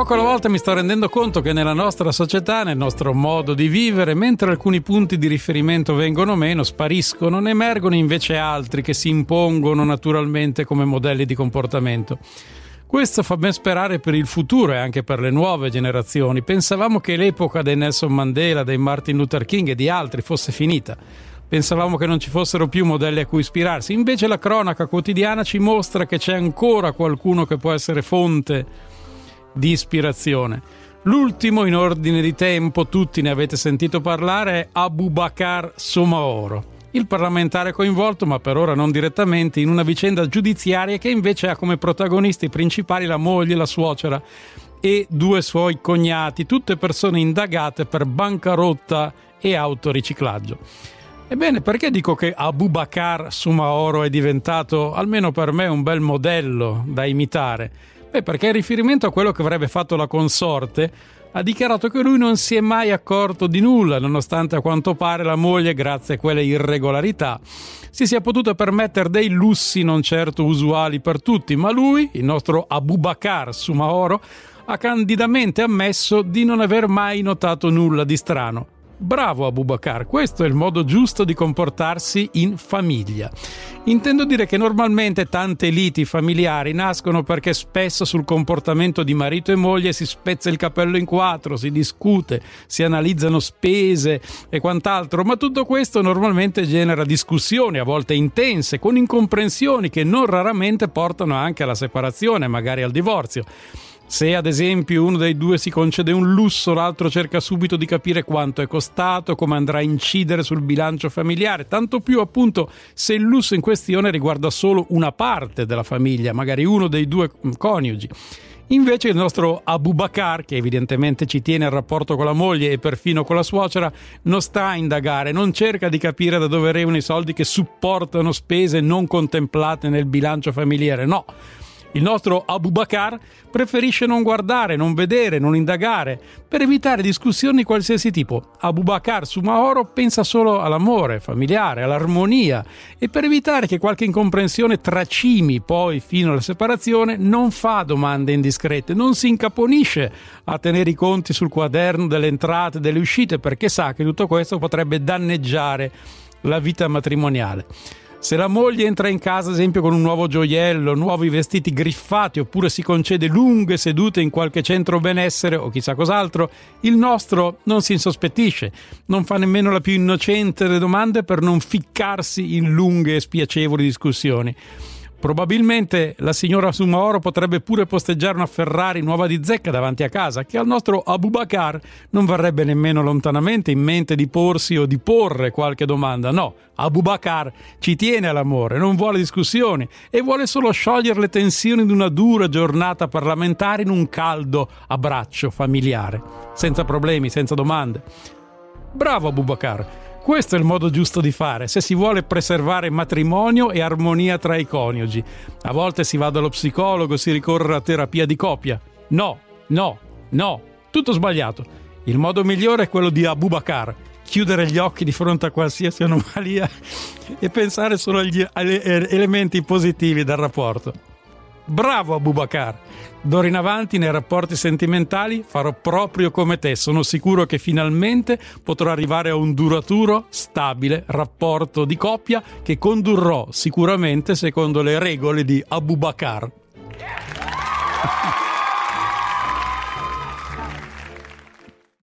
Poco alla volta mi sto rendendo conto che nella nostra società, nel nostro modo di vivere, mentre alcuni punti di riferimento vengono meno, spariscono, ne emergono invece altri che si impongono naturalmente come modelli di comportamento. Questo fa ben sperare per il futuro e anche per le nuove generazioni. Pensavamo che l'epoca dei Nelson Mandela, dei Martin Luther King e di altri fosse finita. Pensavamo che non ci fossero più modelli a cui ispirarsi. Invece la cronaca quotidiana ci mostra che c'è ancora qualcuno che può essere fonte di ispirazione. L'ultimo in ordine di tempo, tutti ne avete sentito parlare, è Abu Bakr Somaoro, il parlamentare coinvolto, ma per ora non direttamente, in una vicenda giudiziaria che invece ha come protagonisti principali la moglie, la suocera e due suoi cognati, tutte persone indagate per bancarotta e autoriciclaggio. Ebbene, perché dico che Abu Bakr Sumaoro è diventato, almeno per me, un bel modello da imitare? Beh, perché in riferimento a quello che avrebbe fatto la consorte, ha dichiarato che lui non si è mai accorto di nulla, nonostante a quanto pare la moglie, grazie a quelle irregolarità, si sia potuta permettere dei lussi non certo usuali per tutti, ma lui, il nostro Abu Bakr Sumaoro, ha candidamente ammesso di non aver mai notato nulla di strano. Bravo Abubakar, questo è il modo giusto di comportarsi in famiglia. Intendo dire che normalmente tante liti familiari nascono perché spesso sul comportamento di marito e moglie si spezza il capello in quattro, si discute, si analizzano spese e quant'altro, ma tutto questo normalmente genera discussioni, a volte intense, con incomprensioni che non raramente portano anche alla separazione, magari al divorzio. Se ad esempio uno dei due si concede un lusso, l'altro cerca subito di capire quanto è costato, come andrà a incidere sul bilancio familiare, tanto più appunto se il lusso in questione riguarda solo una parte della famiglia, magari uno dei due coniugi. Invece il nostro Abu Bakr, che evidentemente ci tiene al rapporto con la moglie e perfino con la suocera, non sta a indagare, non cerca di capire da dove arrivano i soldi che supportano spese non contemplate nel bilancio familiare, no il nostro Abu Bakr preferisce non guardare, non vedere, non indagare, per evitare discussioni di qualsiasi tipo. Abu Bakr su Maoro pensa solo all'amore familiare, all'armonia e per evitare che qualche incomprensione tracimi poi fino alla separazione non fa domande indiscrete, non si incaponisce a tenere i conti sul quaderno delle entrate e delle uscite perché sa che tutto questo potrebbe danneggiare la vita matrimoniale. Se la moglie entra in casa, ad esempio, con un nuovo gioiello, nuovi vestiti griffati, oppure si concede lunghe sedute in qualche centro benessere o chissà cos'altro, il nostro non si insospettisce, non fa nemmeno la più innocente delle domande per non ficcarsi in lunghe e spiacevoli discussioni. Probabilmente la signora Sumaoro potrebbe pure posteggiare una Ferrari nuova di zecca davanti a casa, che al nostro Abubakar non verrebbe nemmeno lontanamente in mente di porsi o di porre qualche domanda. No, Abubakar ci tiene all'amore, non vuole discussioni e vuole solo sciogliere le tensioni di una dura giornata parlamentare in un caldo abbraccio familiare, senza problemi, senza domande. Bravo Abubakar! Questo è il modo giusto di fare se si vuole preservare matrimonio e armonia tra i coniugi. A volte si va dallo psicologo, si ricorre alla terapia di coppia. No, no, no, tutto sbagliato. Il modo migliore è quello di Abubakar, chiudere gli occhi di fronte a qualsiasi anomalia e pensare solo agli elementi positivi del rapporto. Bravo Abubakar! D'ora in avanti nei rapporti sentimentali farò proprio come te. Sono sicuro che finalmente potrò arrivare a un duraturo, stabile rapporto di coppia che condurrò sicuramente secondo le regole di Abubakar. Yeah.